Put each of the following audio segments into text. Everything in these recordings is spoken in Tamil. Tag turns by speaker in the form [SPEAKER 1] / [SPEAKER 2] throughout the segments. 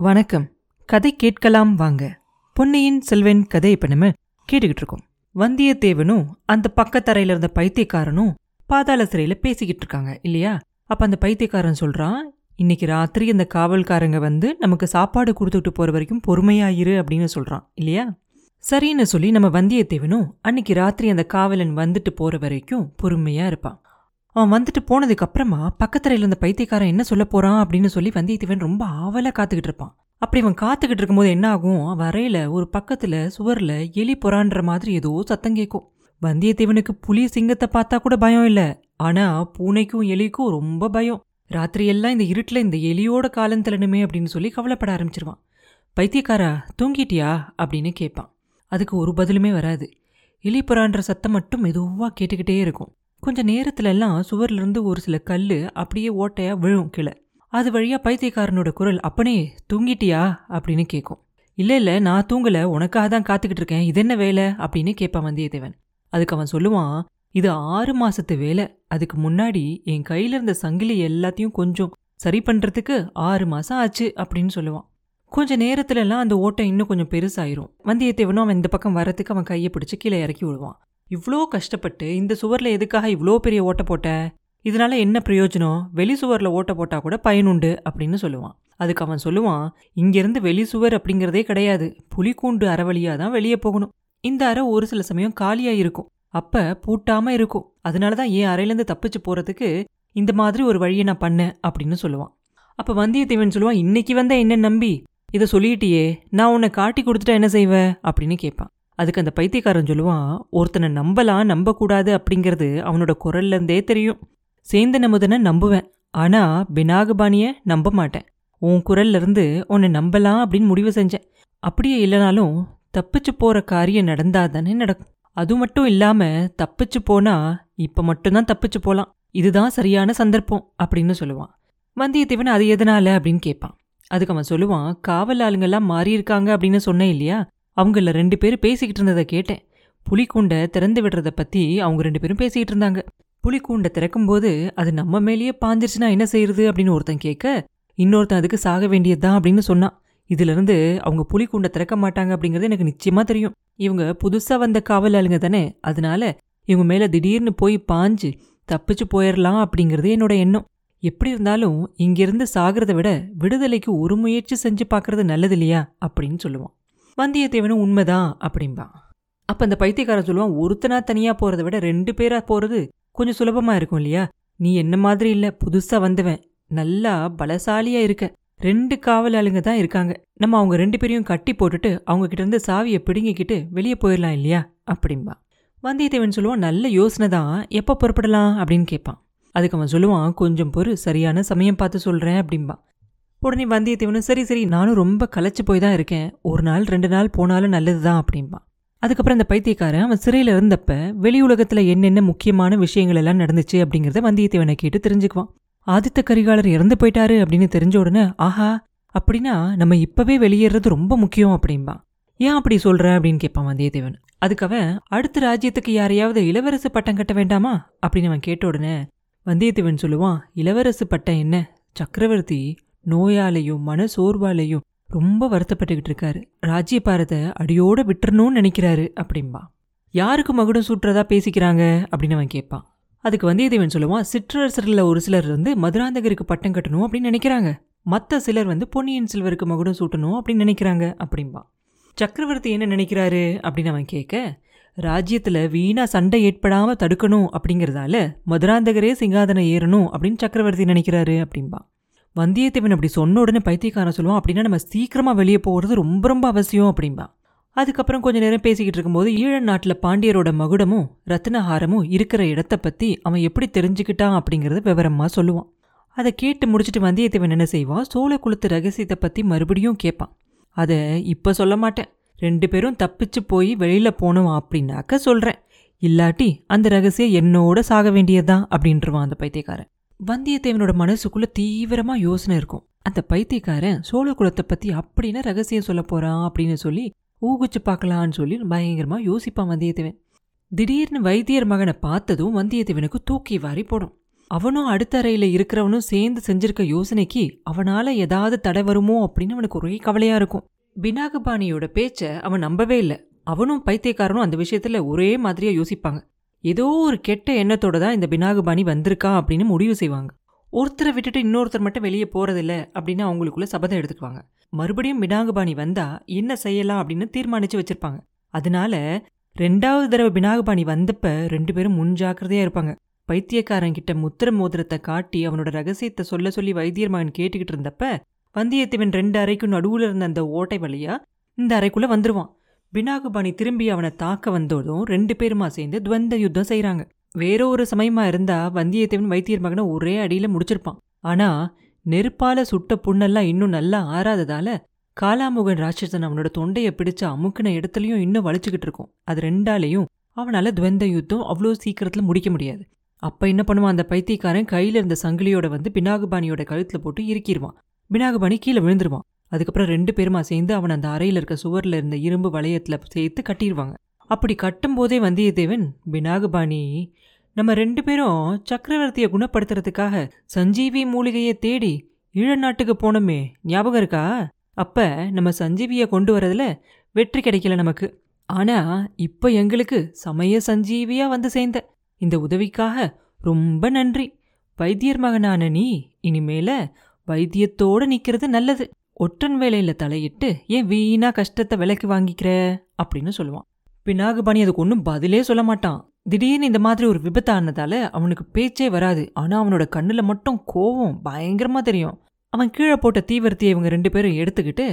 [SPEAKER 1] வணக்கம். கதை கேட்கலாம் வாங்க. பொன்னியின் செல்வன் கதை இப்ப நம்ம கேட்டுக்கிட்டு இருக்கோம். வந்தியத்தேவனும் அந்த பக்கத்தரையில இருந்த பைத்தியக்காரனும் பாதாள சிறையில பேசிக்கிட்டு இருக்காங்க இல்லையா? அப்ப அந்த பைத்தியக்காரன் சொல்றான் இன்னைக்கு ராத்திரி அந்த காவல்காரங்க வந்து நமக்கு சாப்பாடு கொடுத்துட்டு போற வரைக்கும் பொறுமையாயிரு அப்படின்னு சொல்றான் இல்லையா? சரின்னு சொல்லி நம்ம வந்தியத்தேவனும் அன்னைக்கு ராத்திரி அந்த காவலன் வந்துட்டு போற வரைக்கும் பொறுமையா இருப்பான். அவன் வந்துட்டு போனதுக்கு அப்புறமா பக்கத்தரையில இருந்த பைத்தியக்காரன் என்ன சொல்ல போறான் அப்படின்னு சொல்லி வந்தியத்தேவன் ரொம்ப ஆவலா காத்துக்கிட்டு இருப்பான். அப்படி இவன் காத்துக்கிட்டு இருக்கும்போது என்ன ஆகும்? வரையில ஒரு பக்கத்துல சுவர்ல எலி புறான்ற மாதிரி ஏதோ சத்தம் கேட்கும். வந்தியத்தேவனுக்கு புலி சிங்கத்தை பார்த்தா கூட பயம் இல்ல. ஆனா பூனைக்கும் எலிக்கும் ரொம்ப பயம். ராத்திரியெல்லாம் இந்த இருட்டில் இந்த எலியோட காலம் தள்ளணுமே அப்படின்னு சொல்லி கவலைப்பட ஆரம்பிச்சிருவான். பைத்தியக்காரா தூங்கிட்டியா? அப்படின்னு கேட்பான். அதுக்கு ஒரு பதிலுமே வராது. எலி புறான்ற சத்தம் மட்டும் மெதுவாக கேட்டுக்கிட்டே இருக்கும். கொஞ்ச நேரத்துலலாம் சுவர்லேருந்து சுவர்ல இருந்து ஒரு சில கல் அப்படியே ஓட்டையா விழும் கீழே. அது வழியா பைத்தியக்காரனோட குரல் அப்பனே தூங்கிட்டியா? அப்படின்னு கேட்கும் இல்லை இல்லை நான் தூங்கலை. உனக்காக தான் காத்துக்கிட்டு இருக்கேன். இது என்ன வேலை? அப்படின்னு கேட்பான் வந்தியத்தேவன். அதுக்கு அவன் சொல்லுவான் இது ஆறு மாசத்து வேலை. அதுக்கு முன்னாடி என் கையில இருந்த சங்கிலி எல்லாத்தையும் கொஞ்சம் சரி பண்றதுக்கு ஆறு மாசம் ஆச்சு அப்படின்னு சொல்லுவான். கொஞ்ச நேரத்துலலாம் அந்த ஓட்டை இன்னும் கொஞ்சம் பெருசாயிரும். வந்தியத்தேவனும் அவன் இந்த பக்கம் வரத்துக்கு அவன் கையை பிடிச்சி கீழே இறக்கி விடுவான். இவ்வளோ கஷ்டப்பட்டு இந்த சுவரில் எதுக்காக இவ்வளோ பெரிய ஓட்டை போட்ட? இதனால என்ன பிரயோஜனம்? வெளி சுவரில் ஓட்டை போட்டால் கூட பயனுண்டு அப்படின்னு சொல்லுவான். அதுக்கு அவன் சொல்லுவான் இங்கேருந்து வெளி சுவர் அப்படிங்கிறதே கிடையாது. புலிக்கூண்டு அறவழியா தான் வெளியே போகணும். இந்த அறை ஒரு சில சமயம் காலியாக இருக்கும். அப்போ பூட்டாமல் இருக்கும். அதனால தான் என் அறையிலேருந்து தப்பிச்சு போகிறதுக்கு இந்த மாதிரி ஒரு வழியை நான் பண்ணேன் அப்படின்னு சொல்லுவான். அப்போ வந்தியத்தேவன் சொல்லுவான் இன்னைக்கு வந்தால் என்ன நம்பி? இதை சொல்லிட்டியே. நான் உன்னை காட்டி கொடுத்துட்டா என்ன செய்வேன் அப்படின்னு கேட்பான். அதுக்கு அந்த பைத்தியக்காரன் சொல்லுவான் ஒருத்தனை நம்பலாம் நம்பக்கூடாது அப்படிங்கிறது அவனோட குரல்லேருந்தே தெரியும். சேந்தன் அமுதனை நம்புவேன் ஆனால் பினாகபாணியை நம்ப மாட்டேன் உன் குரல்ல இருந்து உன்னை நம்பலாம் அப்படின்னு முடிவு செஞ்சேன். அப்படியே இல்லைனாலும் தப்பிச்சு போகிற காரியம் நடந்தா தானே நடக்கும். அது மட்டும் இல்லாமல் தப்பிச்சு போனால் இப்போ மட்டும்தான் தப்பிச்சு போகலாம் இதுதான் சரியான சந்தர்ப்பம் அப்படின்னு சொல்லுவான். வந்தியத்தேவன் அது எதனால? அப்படின்னு கேட்பான். அதுக்கு அவன் சொல்லுவான் காவல் ஆளுங்கெல்லாம் மாறியிருக்காங்க அப்படின்னு சொன்னேன் இல்லையா? அவங்கள ரெண்டு பேரும் பேசிக்கிட்டு இருந்ததை கேட்டேன். புலிக்கூண்டை திறந்து விடுறத பற்றி அவங்க ரெண்டு பேரும் பேசிக்கிட்டு இருந்தாங்க. புலிக்கூண்டை திறக்கும்போது அது நம்ம மேலேயே பாஞ்சிருச்சுன்னா என்ன செய்யறது அப்படின்னு ஒருத்தன் கேட்க இன்னொருத்தன் அதுக்கு சாக வேண்டியதுதான் அப்படின்னு சொன்னான். இதுலேருந்து அவங்க புலிக்கூண்டை திறக்க மாட்டாங்க அப்படிங்கிறது எனக்கு நிச்சயமாக தெரியும். இவங்க புதுசாக வந்த காவல் ஆளுங்க தானே அதனால இவங்க மேலே திடீர்னு போய் பாஞ்சு தப்பிச்சு போயிடலாம் அப்படிங்கிறது என்னோட எண்ணம். எப்படி இருந்தாலும் இங்கிருந்து சாகிறத விட விடுதலைக்கு ஒரு முயற்சி செஞ்சு பார்க்கறது நல்லது இல்லையா அப்படின்னு சொல்லுவான். வந்தியத்தேவனும் உண்மைதான் அப்படிம்பான் அப்ப அந்த பைத்தியக்காரன் சொல்லுவான் ஒருத்தனா தனியா போறதை விட ரெண்டு பேரா போறது கொஞ்சம் சுலபமா இருக்கும் இல்லையா? நீ என்ன மாதிரி இல்ல புதுசா வந்தவன். நல்லா பலசாலியா இருக்க. ரெண்டு காவல் ஆளுங்க தான் இருக்காங்க. நம்ம அவங்க ரெண்டு பேரையும் கட்டி போட்டுட்டு அவங்க கிட்ட இருந்து சாவியை பிடுங்கிக்கிட்டு வெளியே போயிடலாம் இல்லையா? அப்படிம்பா. வந்தியத்தேவன் சொல்லுவான் நல்ல யோசனை தான். எப்போ புறப்படலாம்? அப்படின்னு கேட்பான். அதுக்கு அவன் சொல்லுவான் கொஞ்சம் பொறு சரியான சமயம் பார்த்து சொல்கிறேன் அப்படிம்பா. உடனே வந்தியத்தேவனும் சரி சரி நானும் ரொம்ப களைச்சு போய் தான் இருக்கேன். ஒரு நாள் ரெண்டு நாள் போனாலும் நல்லது தான் அப்படிம்பா அதுக்கப்புறம் அந்த பைத்தியக்காரன் அவன் சிறையில் இருந்தப்ப வெளி உலகத்துல என்னென்ன முக்கியமான விஷயங்கள் எல்லாம் நடந்துச்சு அப்படிங்கிறத வந்தியத்தேவனை கேட்டு தெரிஞ்சுக்குவான். ஆதித்த கரிகாலர் இறந்து போயிட்டாரு அப்படின்னு தெரிஞ்ச உடனே ஆஹா அப்படின்னா நம்ம இப்பவே வெளியேறது ரொம்ப முக்கியம் அப்படின்பா ஏன் அப்படி சொல்ற? அப்படின்னு கேட்பான் வந்தியத்தேவன். அதுக்கு அவன் அடுத்த ராஜ்யத்துக்கு யாரையாவது இளவரசு பட்டம் கட்ட வேண்டாமா? அப்படின்னு அவன் கேட்ட உடனே வந்தியத்தேவன் சொல்லுவான் இளவரசு பட்டம் என்ன? சக்கரவர்த்தி நோயாலையும் மன சோர்வாலையும் ரொம்ப வருத்தப்பட்டுக்கிட்டு இருக்காரு. ராஜ்யபாரத்தை அடியோட விட்டுறணும்னு நினைக்கிறாரு அப்படின்பா யாருக்கு மகுடம் சூட்டுறதா பேசிக்கிறாங்க அப்படின்னு அவன் கேட்பான். அதுக்கு வந்தியத்தேவன் சொல்லுவான் சிற்றரசர்களில் ஒரு சிலர் வந்து மதுராந்தகருக்கு பட்டம் கட்டணும் அப்படின்னு நினைக்கிறாங்க. மற்ற சிலர் வந்து பொன்னியின் செல்வருக்கு மகுடம் சூட்டணும் அப்படின்னு நினைக்கிறாங்க அப்படின்பா சக்கரவர்த்தி என்ன நினைக்கிறாரு அப்படின்னு அவன் கேட்க ராஜ்யத்தில் வீணா சண்டை ஏற்படாமல் தடுக்கணும் அப்படிங்கிறதால மதுராந்தகரே சிங்காதனம் ஏறணும் அப்படின்னு சக்கரவர்த்தி நினைக்கிறாரு அப்படின்பா வந்தியத்தேவன் அப்படி சொன்ன உடனே பைத்தியக்காரன் சொல்லுவான் அப்படின்னா நம்ம சீக்கிரமாக வெளியே போகிறது ரொம்ப ரொம்ப அவசியம் அப்படின்பா அதுக்கப்புறம் கொஞ்ச நேரம் பேசிக்கிட்டு இருக்கும்போது ஈழ நாட்டில் பாண்டியரோட மகுடமும் ரத்னஹாரமும் இருக்கிற இடத்த பற்றி அவன் எப்படி தெரிஞ்சுக்கிட்டான் அப்படிங்கிறத விவரமாக சொல்லுவான். அதை கேட்டு முடிச்சுட்டு வந்தியத்தேவன் என்ன செய்வான் சோழ குலத்து ரகசியத்தை பற்றி மறுபடியும் கேட்பான். அதை இப்போ சொல்ல மாட்டேன். ரெண்டு பேரும் தப்பிச்சு போய் வெளியில் போனோம் அப்படின்னாக்க சொல்கிறேன் இல்லாட்டி அந்த ரகசியம் என்னோட சாக வேண்டியதுதான் அப்படின்றவான் அந்த பைத்தியக்காரன். வந்தியத்தேவனோட மனசுக்குள்ள தீவிரமா யோசனை இருக்கும். அந்த பைத்தியக்காரன் சோழ குலத்தை பத்தி அப்படின்னு ரகசியம் சொல்ல போறான் அப்படின்னு சொல்லி ஊகுச்சு பார்க்கலான்னு சொல்லி பயங்கரமா யோசிப்பான் வந்தியத்தேவன். திடீர்னு வைத்தியர் மகனை பார்த்ததும் வந்தியத்தேவனுக்கு தூக்கி வாரி போடும். அவனும் அடுத்த அறையில இருக்கிறவனும் சேர்ந்து செஞ்சிருக்க யோசனைக்கு அவனால ஏதாவது தடை வருமோ அப்படின்னு அவனுக்கு ஒரே கவலையா இருக்கும். பினாகபாணியோட பேச்ச அவன் நம்பவே இல்லை. அவனும் பைத்தியக்காரனும் அந்த விஷயத்துல ஒரே மாதிரியா யோசிப்பாங்க. ஏதோ ஒரு கெட்ட எண்ணத்தோட தான் இந்த பினாகபாணி வந்திருக்கா அப்படின்னு முடிவு செய்வாங்க. ஒருத்தரை விட்டுட்டு இன்னொருத்தர் மட்டும் வெளியே போகிறதில்ல அப்படின்னு அவங்களுக்குள்ள சபதம் எடுத்துக்குவாங்க. மறுபடியும் பினாகபாணி வந்தா என்ன செய்யலாம் அப்படின்னு தீர்மானிச்சு வச்சிருப்பாங்க. அதனால ரெண்டாவது தடவை பினாகபாணி வந்தப்ப ரெண்டு பேரும் முன்ஜாக்கிரதையாக இருப்பாங்க. பைத்தியக்காரன் கிட்ட முத்திர மோதிரத்தை காட்டி அவனோட ரகசியத்தை சொல்ல சொல்லி வைத்தியர் மகன் கேட்டுக்கிட்டு இருந்தப்ப வந்தியத்தேவன் ரெண்டு அறைக்கும் நடுவில் இருந்த அந்த ஓட்டை வழியா இந்த அறைக்குள்ள வந்துருவான். பினாகுபாணி திரும்பி அவனை தாக்க வந்ததும் ரெண்டு பேருமா சேர்ந்து துவந்த யுத்தம் செய்கிறாங்க வேற ஒரு சமயமா இருந்தா வந்தியத்தேவன் வைத்தியர் மகனை ஒரே அடியில் முடிச்சிருப்பான். ஆனா நெருப்பால சுட்ட புண்ணெல்லாம் இன்னும் நல்லா ஆறாததால காலாமுகன் ராட்சசன் அவனோட தொண்டையை பிடிச்ச அமுக்கின இடத்துலையும் இன்னும் வலிச்சுக்கிட்டு இருக்கும். அது ரெண்டாலையும் அவனால துவந்த யுத்தம் அவ்வளோ சீக்கிரத்தில் முடிக்க முடியாது. அப்ப என்ன பண்ணுவான்? அந்த பைத்தியக்காரன் கையில இருந்த சங்கிலியோட வந்து பினாகுபாணியோட கழுத்துல போட்டு இறுக்கிடுவான். பினாகுபாணி கீழே விழுந்துருவான். அதுக்கப்புறம் ரெண்டு பேருமா சேர்ந்து அவன் அந்த அறையில் இருக்க சுவரில் இருந்த இரும்பு வளையத்தில் சேர்த்து கட்டிடுவாங்க அப்படி கட்டும் போதே வந்தியத்தேவன் பினாகுபாணி நம்ம ரெண்டு பேரும் சக்கரவர்த்தியை குணப்படுத்துறதுக்காக சஞ்சீவி மூலிகையை தேடி ஈழ நாட்டுக்கு போனோமே ஞாபகம் இருக்கா? அப்ப நம்ம சஞ்சீவியை கொண்டு வரதில் வெற்றி கிடைக்கல நமக்கு. ஆனால் இப்போ எங்களுக்கு சமய சஞ்சீவியாக வந்து சேர்ந்த. இந்த உதவிக்காக ரொம்ப நன்றி. வைத்தியர் மகனான நீ இனிமேல வைத்தியத்தோட நிற்கிறது நல்லது. ஒற்றன் வேலையில் தலையிட்டு ஏன் வீணா கஷ்டத்தை விலைக்கு வாங்கிக்கிற? அப்படின்னு சொல்லுவான். பினாகுபாணி அதுக்கு ஒன்றும் பதிலே சொல்ல மாட்டான். திடீர்னு இந்த மாதிரி ஒரு விபத்து ஆனதால அவனுக்கு பேச்சே வராது. ஆனால் அவனோட கண்ணில் மட்டும் கோவம் பயங்கரமாக தெரியும். அவன் கீழே போட்ட தீவிரத்தையை இவங்க ரெண்டு பேரும் எடுத்துக்கிட்டு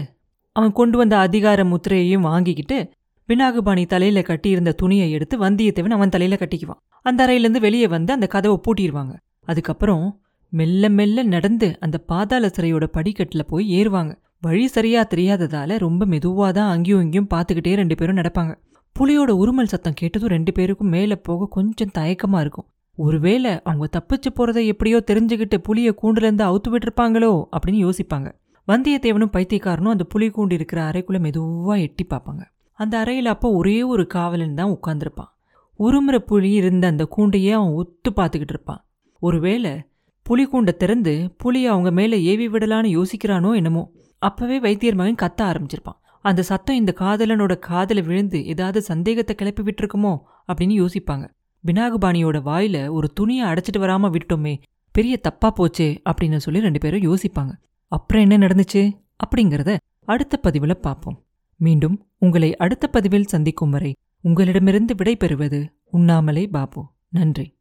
[SPEAKER 1] அவன் கொண்டு வந்த அதிகார முத்திரையையும் வாங்கிக்கிட்டு பினாகுபாணி தலையில் கட்டியிருந்த துணியை எடுத்து வந்தியத்தேவன் அவன் தலையில் கட்டிக்குவான். அந்த அறையிலேருந்து வெளியே வந்து அந்த கதவை பூட்டிடுவாங்க அதுக்கப்புறம் மெல்ல மெல்ல நடந்து அந்த பாதாள சிறையோட படிக்கட்டில் போய் ஏறுவாங்க. வழி சரியா தெரியாததால ரொம்ப மெதுவாக தான் அங்கேயும் இங்கேயும் பார்த்துக்கிட்டே ரெண்டு பேரும் நடப்பாங்க. புலியோட உருமல் சத்தம் கேட்டதும் ரெண்டு பேருக்கும் மேலே போக கொஞ்சம் தயக்கமாக இருக்கும். ஒருவேளை அவங்க தப்பிச்சு போறதை எப்படியோ தெரிஞ்சுக்கிட்டு புலியை கூண்டுலேருந்து அவுத்து விட்டுருப்பாங்களோ அப்படின்னு யோசிப்பாங்க. வந்தியத்தேவனும் பைத்தியக்காரனும் அந்த புலி கூண்டு இருக்கிற அறைக்குள்ள மெதுவாக எட்டி பார்ப்பாங்க. அந்த அறையில் அப்போ ஒரே ஒரு காவலன் தான் உட்காந்துருப்பான் உருமுற புலி இருந்த அந்த கூண்டையே அவன் ஒத்து பார்த்துக்கிட்டு இருப்பான். ஒருவேளை புலிகூண்டை திறந்து புலியை அவங்க மேலே ஏவி விடலான்னு யோசிக்கிறானோ என்னமோ. அப்பவே வைத்தியர் மகன் கத்த ஆரம்பிச்சிருப்பான். அந்த சத்தம் இந்த காதலனோட காதல விழுந்து ஏதாவது சந்தேகத்தை கிளப்பி விட்டுருக்குமோ அப்படின்னு யோசிப்பாங்க. பினாகுபாணியோட வாயில ஒரு துணியை அடைச்சிட்டு வராம விட்டோமே பெரிய தப்பா போச்சே அப்படின்னு சொல்லி ரெண்டு பேரும் யோசிப்பாங்க. அப்புறம் என்ன நடந்துச்சு? அப்படிங்கிறத அடுத்த பதிவுல பார்ப்போம். மீண்டும் உங்களை அடுத்த பதிவில் சந்திக்கும் வரை உங்களிடமிருந்து விடை பெறுவது உண்ணாமலே பாபு. நன்றி.